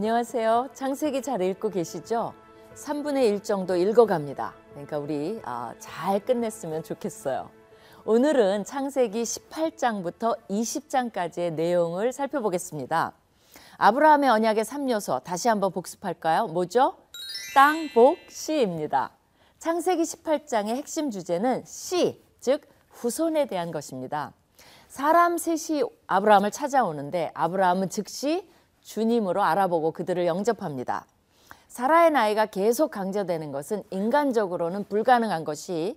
안녕하세요. 창세기 잘 읽고 계시죠? 3분의 1 정도 읽어갑니다. 그러니까 우리 아, 잘 끝냈으면 좋겠어요. 오늘은 창세기 18장부터 20장까지의 내용을 살펴보겠습니다. 아브라함의 언약의 3요소 다시 한번 복습할까요? 뭐죠? 땅, 복, 씨입니다. 창세기 18장의 핵심 주제는 씨, 즉 후손에 대한 것입니다. 사람 셋이 아브라함을 찾아오는데 아브라함은 즉시 주님으로 알아보고 그들을 영접합니다. 사라의 나이가 계속 강조되는 것은 인간적으로는 불가능한 것이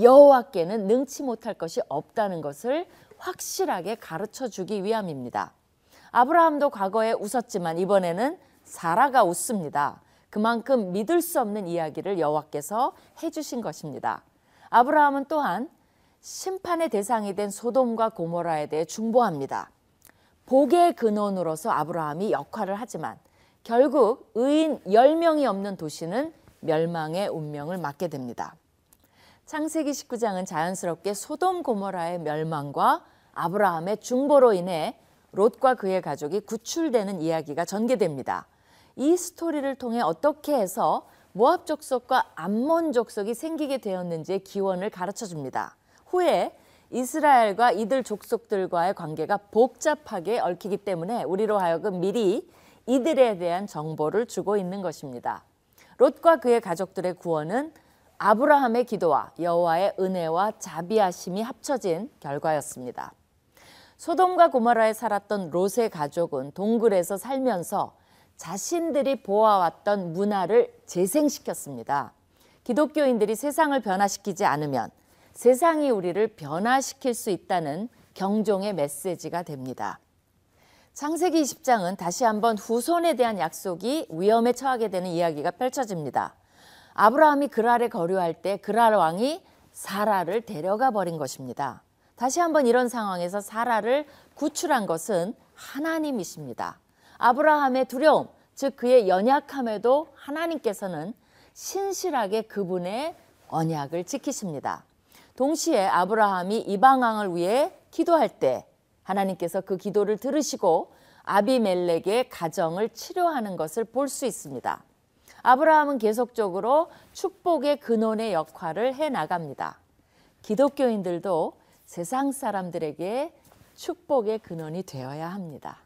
여호와께는 능치 못할 것이 없다는 것을 확실하게 가르쳐 주기 위함입니다. 아브라함도 과거에 웃었지만 이번에는 사라가 웃습니다. 그만큼 믿을 수 없는 이야기를 여호와께서 해주신 것입니다. 아브라함은 또한 심판의 대상이 된 소돔과 고모라에 대해 중보합니다. 복의 근원으로서 아브라함이 역할을 하지만 결국 의인 10명이 없는 도시는 멸망의 운명을 맞게 됩니다. 창세기 19장은 자연스럽게 소돔 고모라의 멸망과 아브라함의 중보로 인해 롯과 그의 가족이 구출되는 이야기가 전개됩니다. 이 스토리를 통해 어떻게 해서 모압 족속과 암몬 족속이 생기게 되었는지의 기원을 가르쳐 줍니다. 후에 이스라엘과 이들 족속들과의 관계가 복잡하게 얽히기 때문에 우리로 하여금 미리 이들에 대한 정보를 주고 있는 것입니다. 롯과 그의 가족들의 구원은 아브라함의 기도와 여호와의 은혜와 자비하심이 합쳐진 결과였습니다. 소돔과 고모라에 살았던 롯의 가족은 동굴에서 살면서 자신들이 보아왔던 문화를 재생시켰습니다. 기독교인들이 세상을 변화시키지 않으면 세상이 우리를 변화시킬 수 있다는 경종의 메시지가 됩니다. 창세기 20장은 다시 한번 후손에 대한 약속이 위험에 처하게 되는 이야기가 펼쳐집니다. 아브라함이 그랄에 거류할 때 그랄 왕이 사라를 데려가 버린 것입니다. 다시 한번 이런 상황에서 사라를 구출한 것은 하나님이십니다. 아브라함의 두려움, 즉 그의 연약함에도 하나님께서는 신실하게 그분의 언약을 지키십니다. 동시에 아브라함이 이방왕을 위해 기도할 때 하나님께서 그 기도를 들으시고 아비멜렉의 가정을 치료하는 것을 볼 수 있습니다. 아브라함은 계속적으로 축복의 근원의 역할을 해 나갑니다. 기독교인들도 세상 사람들에게 축복의 근원이 되어야 합니다.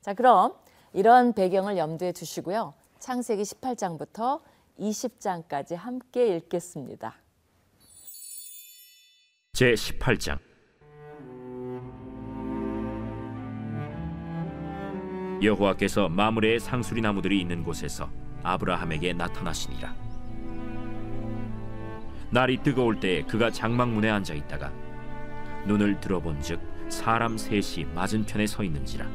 자, 그럼 이런 배경을 염두에 두시고요. 창세기 18장부터 20장까지 함께 읽겠습니다. 제 18장. 여호와께서 마므레의 상수리 나무들이 있는 곳에서 아브라함에게 나타나시니라. 날이 뜨거울 때 그가 장막문에 앉아 있다가 눈을 들어본즉 사람 셋이 맞은편에 서 있는지라.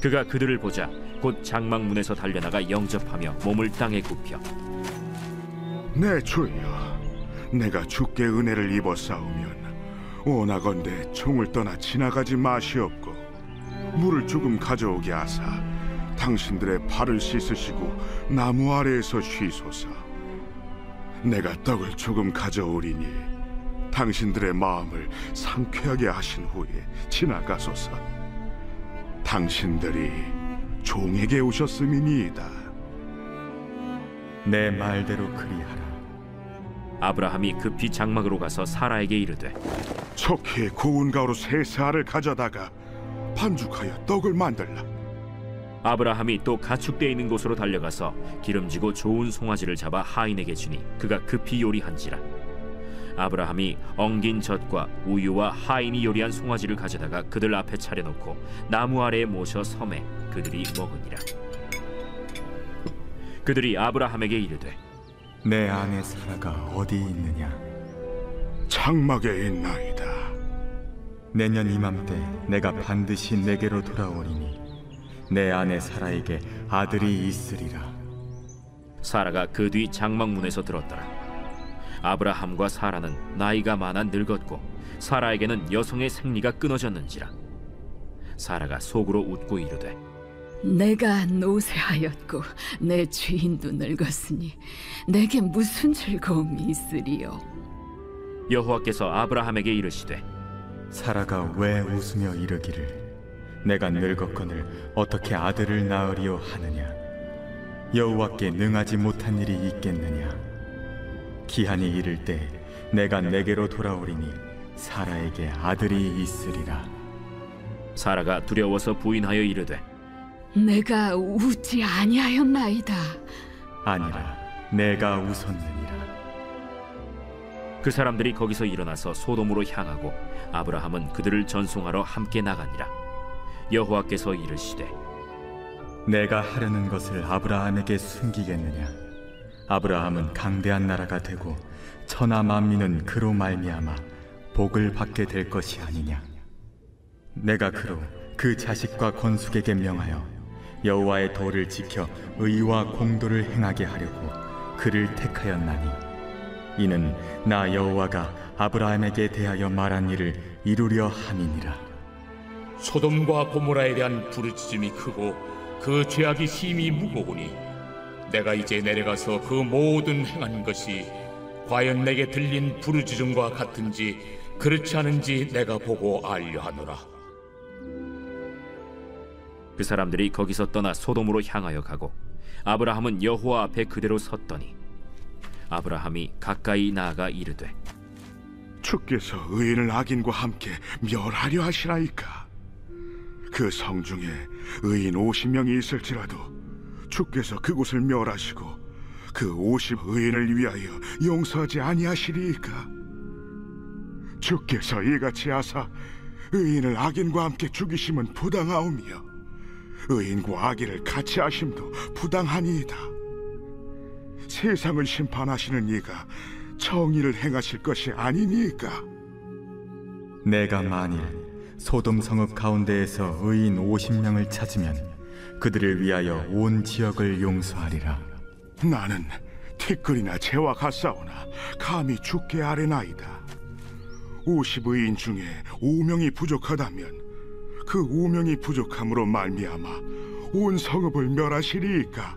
그가 그들을 보자 곧 장막문에서 달려나가 영접하며 몸을 땅에 굽혀. 내 주여 내가 주께 은혜를 입어 싸우면 원하건대 총을 떠나 지나가지 마시옵고 물을 조금 가져오게 하사 당신들의 발을 씻으시고 나무 아래에서 쉬소서. 내가 떡을 조금 가져오리니 당신들의 마음을 상쾌하게 하신 후에 지나가소서. 당신들이 종에게 오셨음이니이다. 내 말대로 그리하라 아브라함이 급히 장막으로 가서 사라에게 이르되 척히 고운 가루 세 알을 가져다가 반죽하여 떡을 만들라. 아브라함이 또 가축대 있는 곳으로 달려가서 기름지고 좋은 송아지를 잡아 하인에게 주니 그가 급히 요리한지라. 아브라함이 엉긴 젖과 우유와 하인이 요리한 송아지를 가져다가 그들 앞에 차려놓고 나무 아래에 모셔 섬에 그들이 먹으니라. 그들이 아브라함에게 이르되 내 아내 사라가 어디 있느냐? 장막에 있나이다. 내년 이맘때 내가 반드시 내게로 돌아오리니 내 아내 사라에게 아들이 있으리라. 사라가 그 뒤 장막문에서 들었더라. 아브라함과 사라는 나이가 많아 늙었고 사라에게는 여성의 생리가 끊어졌는지라. 사라가 속으로 웃고 이르되 내가 노쇠하였고 내 주인도 늙었으니 내게 무슨 즐거움이 있으리요? 여호와께서 아브라함에게 이르시되 사라가 왜 웃으며 이르기를? 내가 늙었거늘 어떻게 아들을 낳으리요 하느냐? 여호와께 능하지 못한 일이 있겠느냐? 기한이 이를 때 내가 내게로 돌아오리니 사라에게 아들이 있으리라. 사라가 두려워서 부인하여 이르되 내가 웃지 아니하였나이다. 아니라 내가 웃었느니라. 그 사람들이 거기서 일어나서 소돔으로 향하고 아브라함은 그들을 전송하러 함께 나가니라. 여호와께서 이르시되 내가 하려는 것을 아브라함에게 숨기겠느냐? 아브라함은 강대한 나라가 되고 천하 만민은 그로 말미암아 복을 받게 될 것이 아니냐? 내가 그로 그 자식과 건숙에게 명하여 여호와의 도를 지켜 의와 공도를 행하게 하려고 그를 택하였나니 이는 나 여호와가 아브라함에게 대하여 말한 일을 이루려 함이니라. 소돔과 고모라에 대한 부르짖음이 크고 그 죄악이 심히 무거우니 내가 이제 내려가서 그 모든 행한 것이 과연 내게 들린 부르짖음과 같은지 그렇지 않은지 내가 보고 알려 하노라 그 사람들이 거기서 떠나 소돔으로 향하여 가고 아브라함은 여호와 앞에 그대로 섰더니 아브라함이 가까이 나아가 이르되 주께서 의인을 악인과 함께 멸하려 하시나이까? 그 성 중에 의인 50명이 있을지라도 주께서 그곳을 멸하시고 그50 의인을 위하여 용서하지 아니하시리이까? 주께서 이같이 하사 의인을 악인과 함께 죽이심은 부당하오며 의인과 악인을 같이 하심도 부당하니이다. 세상을 심판하시는 이가 정의를 행하실 것이 아니니까. 내가 만일 소돔 성읍 가운데에서 의인 50명을 찾으면 그들을 위하여 온 지역을 용서하리라. 나는 티끌이나 재와 같사오나 감히 죽게 아뢰나이다. 50의인 중에 5명이 부족하다면 그 5명이 부족함으로 말미암아 온 성읍을 멸하시리이까?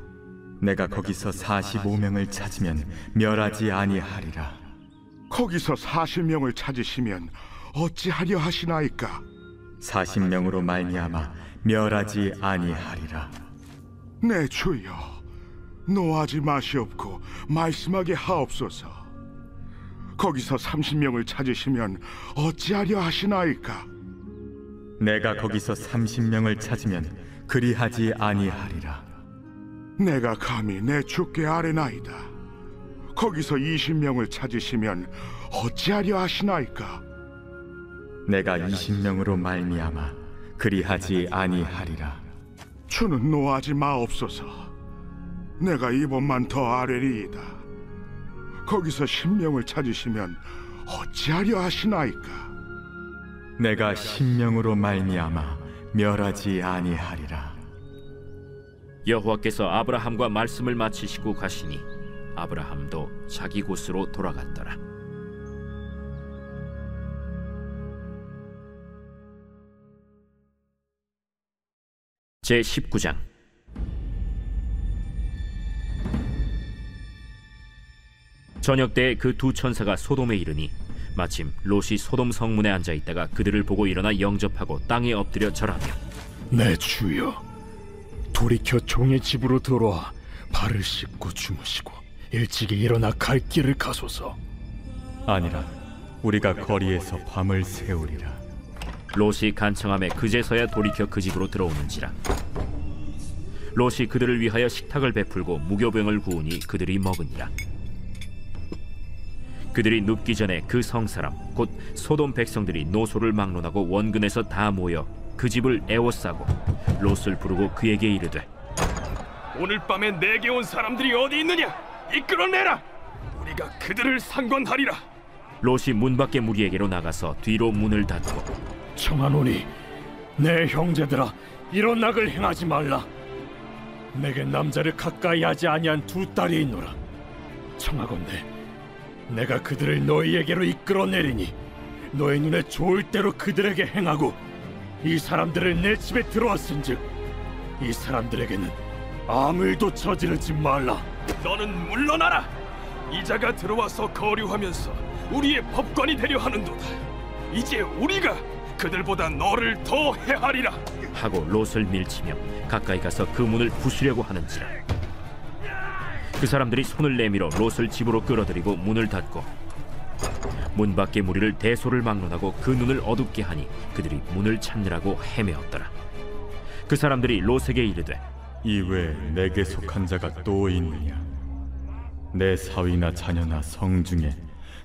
내가 거기서 45명을 찾으면 멸하지 아니하리라. 거기서 40명을 찾으시면 어찌하려 하시나이까? 40명으로 말미암아 멸하지 아니하리라. 내 주여 노하지 마시옵고 말씀하게 하옵소서. 거기서 30명을 찾으시면 어찌하려 하시나이까 내가 거기서 30명을 찾으면 그리하지 아니하리라. 내가 감히 내 주께 아뢰나이다. 거기서 20명을 찾으시면 어찌하려 하시나이까? 내가 20명으로 말미암아 그리하지 아니하리라. 주는 노하지 마옵소서. 내가 이번만 더 아뢰리이다. 거기서 10명을 찾으시면 어찌하려 하시나이까 내가 신명으로 말미암아 멸하지 아니하리라. 여호와께서 아브라함과 말씀을 마치시고 가시니 아브라함도 자기 곳으로 돌아갔더라. 제 19장. 저녁 때 그 두 천사가 소돔에 이르니 마침 롯이 소돔 성문에 앉아 있다가 그들을 보고 일어나 영접하고 땅에 엎드려 절하며 내 주여 돌이켜 종의 집으로 돌아와 발을 씻고 주무시고 일찍이 일어나 갈 길을 가소서. 아니라 우리가 거리에서 밤을 새우리라. 롯이 간청함에 그제서야 돌이켜 그 집으로 들어오는지라. 롯이 그들을 위하여 식탁을 베풀고 무교병을 구우니 그들이 먹으니라 그들이 눕기 전에 그 성 사람 곧 소돔 백성들이 노소를 막론하고 원근에서 다 모여 그 집을 애워싸고 롯을 부르고 그에게 이르되 오늘 밤에 내게 온 사람들이 어디 있느냐? 이끌어내라! 우리가 그들을 상관하리라! 롯이 문 밖에 무리에게로 나가서 뒤로 문을 닫고 청하노니 내 형제들아 이런 낙을 행하지 말라! 내게 남자를 가까이 하지 아니한 두 딸이 있노라! 청하건대 내가 그들을 너희에게로 이끌어내리니 너희 눈에 좋을 대로 그들에게 행하고 이 사람들을 내 집에 들어왔은즉 이 사람들에게는 아무 일도 저지르지 말라. 너는 물러나라. 이자가 들어와서 거류하면서 우리의 법관이 되려 하는도다. 이제 우리가 그들보다 너를 더 해하리라. 하고 롯을 밀치며 가까이 가서 그 문을 부수려고 하는지라 그 사람들이 손을 내밀어 롯을 집으로 끌어들이고 문을 닫고 문 밖의 무리를 대소를 막론하고 그 눈을 어둡게 하니 그들이 문을 찾느라고 헤매었더라 그 사람들이 롯에게 이르되 이외에 내게 속한 자가 또 있느냐? 내 사위나 자녀나 성 중에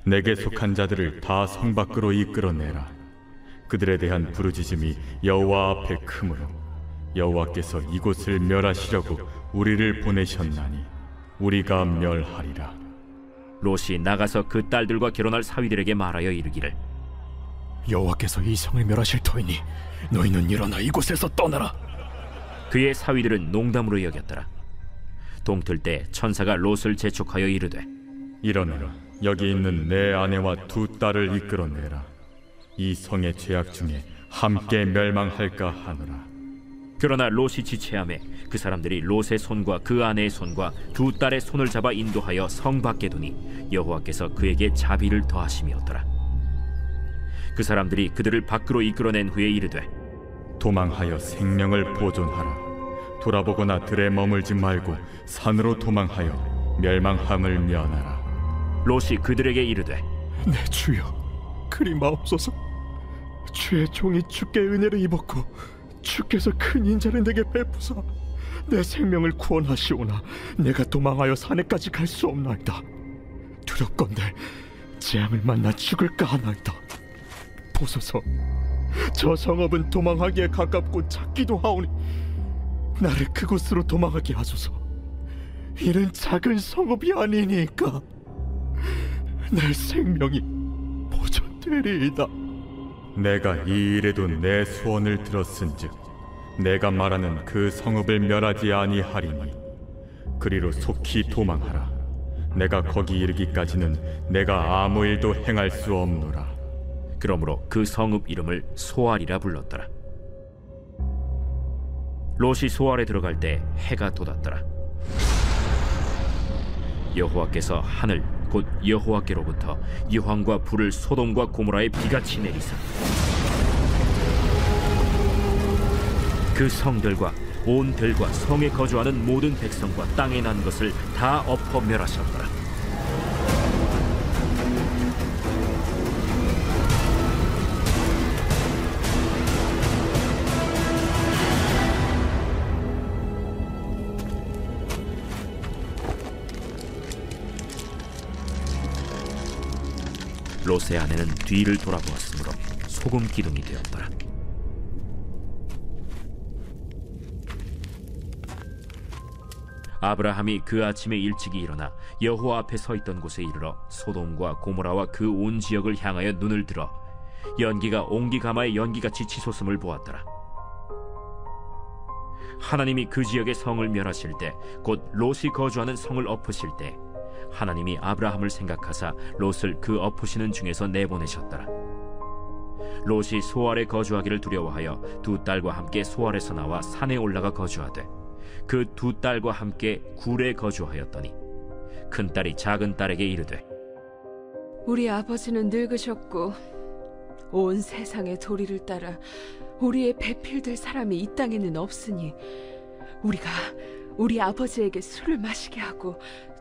내게 속한 자들을 다 성 밖으로 이끌어내라. 그들에 대한 부르짖음이 여호와 앞에 크므로 여호와께서 이곳을 멸하시려고 우리를 보내셨나니 우리가 멸하리라. 롯이 나가서 그 딸들과 결혼할 사위들에게 말하여 이르기를 여호와께서 이 성을 멸하실 터이니 너희는 일어나 이곳에서 떠나라. 그의 사위들은 농담으로 여겼더라 동틀 때 천사가 롯을 재촉하여 이르되 일어나라. 여기 있는 내 아내와 두 딸을 이끌어내라. 이 성의 죄악 중에 함께 멸망할까 하노라. 그러나 롯이 지체함에 그 사람들이 롯의 손과 그 아내의 손과 두 딸의 손을 잡아 인도하여 성 밖에 두니 여호와께서 그에게 자비를 더하심이었더라. 그 사람들이 그들을 밖으로 이끌어낸 후에 이르되 도망하여 생명을 보존하라. 돌아보거나 들에 머물지 말고 산으로 도망하여 멸망함을 면하라. 롯이 그들에게 이르되 내 주여, 그리 마옵소서. 주의 종이 주께 은혜를 입었고 주께서 큰 인자를 내게 베푸사 내 생명을 구원하시오나 내가 도망하여 산에까지 갈 수 없나이다. 두렵건대 재앙을 만나 죽을까 하나이다. 보소서, 저 성읍은 도망하기에 가깝고 작기도 하오니 나를 그곳으로 도망하게 하소서. 이는 작은 성읍이 아니니까 내 생명이 보존되리이다. 내가 이 일에도 내 소원을 들었은즉 내가 말하는 그 성읍을 멸하지 아니하리니 그리로 속히 도망하라. 내가 거기 이르기까지는 내가 아무 일도 행할 수 없노라. 그러므로 그 성읍 이름을 소알이라 불렀더라. 롯이 소알에 들어갈 때 해가 돋았더라. 여호와께서 하늘 곧 여호와께로부터 유황과 불을 소돔과 고모라에 비같이 내리사 그 성들과 온 들과 성에 거주하는 모든 백성과 땅에 난 것을 다 엎어 멸하셨더라. 롯의 아내는 뒤를 돌아보았으므로 소금 기둥이 되었더라. 아브라함이 그 아침에 일찍이 일어나 여호와 앞에 서 있던 곳에 이르러 소돔과 고모라와 그 온 지역을 향하여 눈을 들어 연기가 옹기 가마의 연기같이 치솟음을 보았더라. 하나님이 그 지역의 성을 멸하실 때 곧 롯이 거주하는 성을 엎으실 때 하나님이 아브라함을 생각하사 롯을 그 엎으시는 중에서 내보내셨더라. 롯이 소알에 거주하기를 두려워하여 두 딸과 함께 소알에서 나와 산에 올라가 거주하되 그 두 딸과 함께 굴에 거주하였더니 큰 딸이 작은 딸에게 이르되 우리 아버지는 늙으셨고 온 세상의 도리를 따라 우리의 배필될 사람이 이 땅에는 없으니 우리가 우리 아버지에게 술을 마시게 하고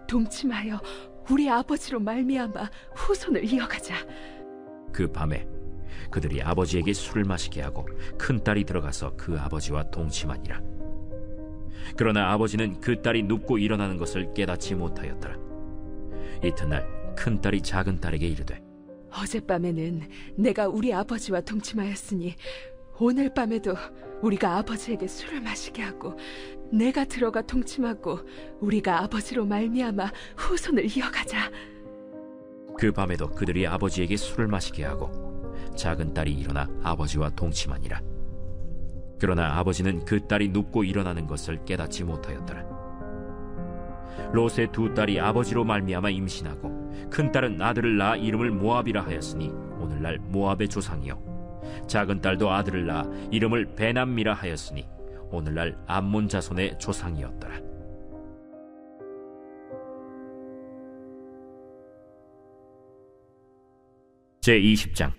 동침하여 우리 아버지로 말미암아 후손을 이어가자. 그 밤에 그들이 아버지에게 술을 마시게 하고 큰 딸이 들어가서 그 아버지와 동침하니라. 그러나 아버지는 그 딸이 눕고 일어나는 것을 깨닫지 못하였더라. 이튿날 큰 딸이 작은 딸에게 이르되 어젯밤에는 내가 우리 아버지와 동침하였으니 오늘 밤에도 우리가 아버지에게 술을 마시게 하고 내가 들어가 동침하고 우리가 아버지로 말미암아 후손을 이어가자. 그 밤에도 그들이 아버지에게 술을 마시게 하고 작은 딸이 일어나 아버지와 동침하니라. 그러나 아버지는 그 딸이 눕고 일어나는 것을 깨닫지 못하였더라. 롯의 두 딸이 아버지로 말미암아 임신하고 큰 딸은 아들을 낳아 이름을 모압이라 하였으니 오늘날 모압의 조상이요 작은 딸도 아들을 낳아 이름을 베남미라 하였으니 오늘날 암몬 자손의 조상이었더라. 제 20장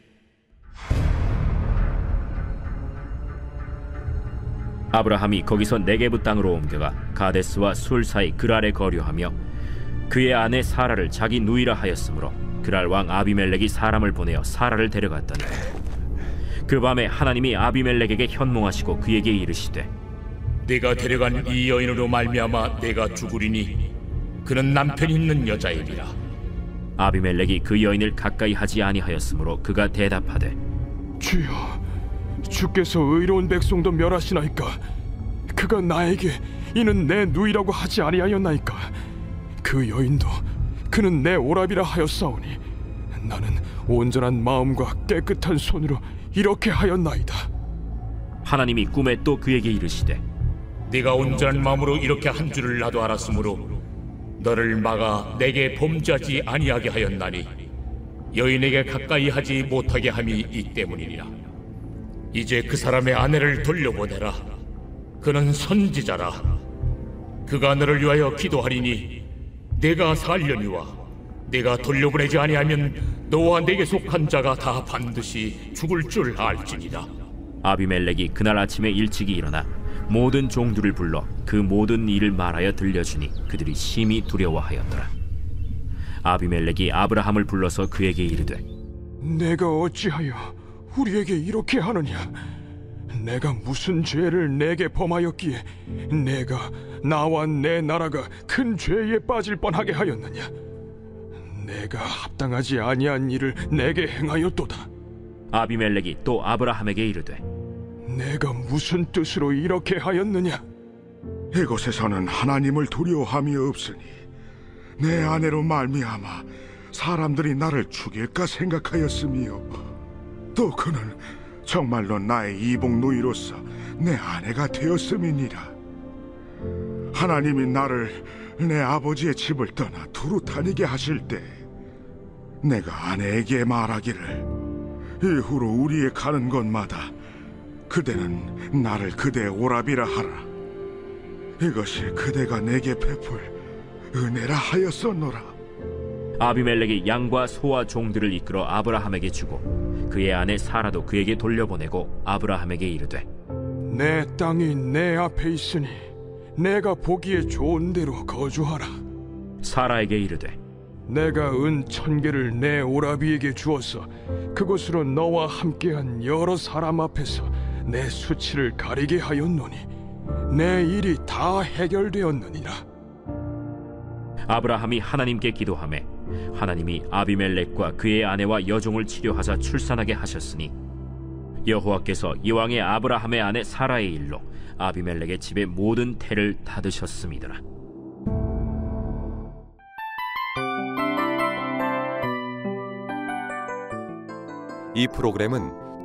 아브라함이 거기서 네게부 땅으로 옮겨가 가데스와 술 사이 그랄에 거류하며 그의 아내 사라를 자기 누이라 하였으므로 그랄 왕 아비멜렉이 사람을 보내어 사라를 데려갔더니 그 밤에 하나님이 아비멜렉에게 현몽하시고 그에게 이르시되 네가 데려간 이 여인으로 말미암아 내가 죽으리니 그는 남편 있는 여자이니라 아비멜렉이 그 여인을 가까이 하지 아니하였으므로 그가 대답하되 주여, 주께서 의로운 백성도 멸하시나이까? 그가 나에게 이는 내 누이라고 하지 아니하였나이까? 그 여인도 그는 내 오랍이라 하였사오니 나는 온전한 마음과 깨끗한 손으로 이렇게 하였나이다. 하나님이 꿈에 또 그에게 이르시되 네가 온전한 마음으로 이렇게 한 줄을 나도 알았으므로 너를 막아 내게 범죄하지 아니하게 하였나니 여인에게 가까이 하지 못하게 함이 이 때문이니라. 이제 그 사람의 아내를 돌려보내라. 그는 선지자라. 그가 너를 위하여 기도하리니 내가 살려니와 내가 돌려보내지 아니하면 너와 내게 속한 자가 다 반드시 죽을 줄 알지니라. 아비멜렉이 그날 아침에 일찍이 일어나 모든 종들을 불러 그 모든 일을 말하여 들려주니 그들이 심히 두려워하였더라. 아비멜렉이 아브라함을 불러서 그에게 이르되 내가 어찌하여 우리에게 이렇게 하느냐? 내가 무슨 죄를 내게 범하였기에 내가 나와 내 나라가 큰 죄에 빠질 뻔하게 하였느냐? 내가 합당하지 아니한 일을 내게 행하였도다. 아비멜렉이 또 아브라함에게 이르되 내가 무슨 뜻으로 이렇게 하였느냐? 이곳에서는 하나님을 두려워함이 없으니 내 아내로 말미암아 사람들이 나를 죽일까 생각하였으며 또 그는 정말로 나의 이복 누이로서 내 아내가 되었음이니라 하나님이 나를 내 아버지의 집을 떠나 두루 다니게 하실 때 내가 아내에게 말하기를 이후로 우리의 가는 곳마다 그대는 나를 그대의 오랍이라 하라 이것이 그대가 내게 베풀 은혜라 하였었노라. 아비멜렉이 양과 소와 종들을 이끌어 아브라함에게 주고 그의 아내 사라도 그에게 돌려보내고 아브라함에게 이르되 내 땅이 내 앞에 있으니 내가 보기에 좋은 대로 거주하라. 사라에게 이르되 내가 은 천 개를 내 오라비에게 주어서 그것으로 너와 함께한 여러 사람 앞에서 내 수치를 가리게 하였노니 내 일이 다 해결되었느니라. 아브라함이 하나님께 기도하매 하나님이 아비멜렉과 그의 아내와 여종을 치료하사 출산하게 하셨으니 여호와께서 이왕의 아브라함의 아내 사라의 일로 아비멜렉의 집의 모든 태를 닫으셨음이더라. 이 프로그램은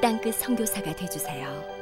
땅끝 선교사가 되주세요.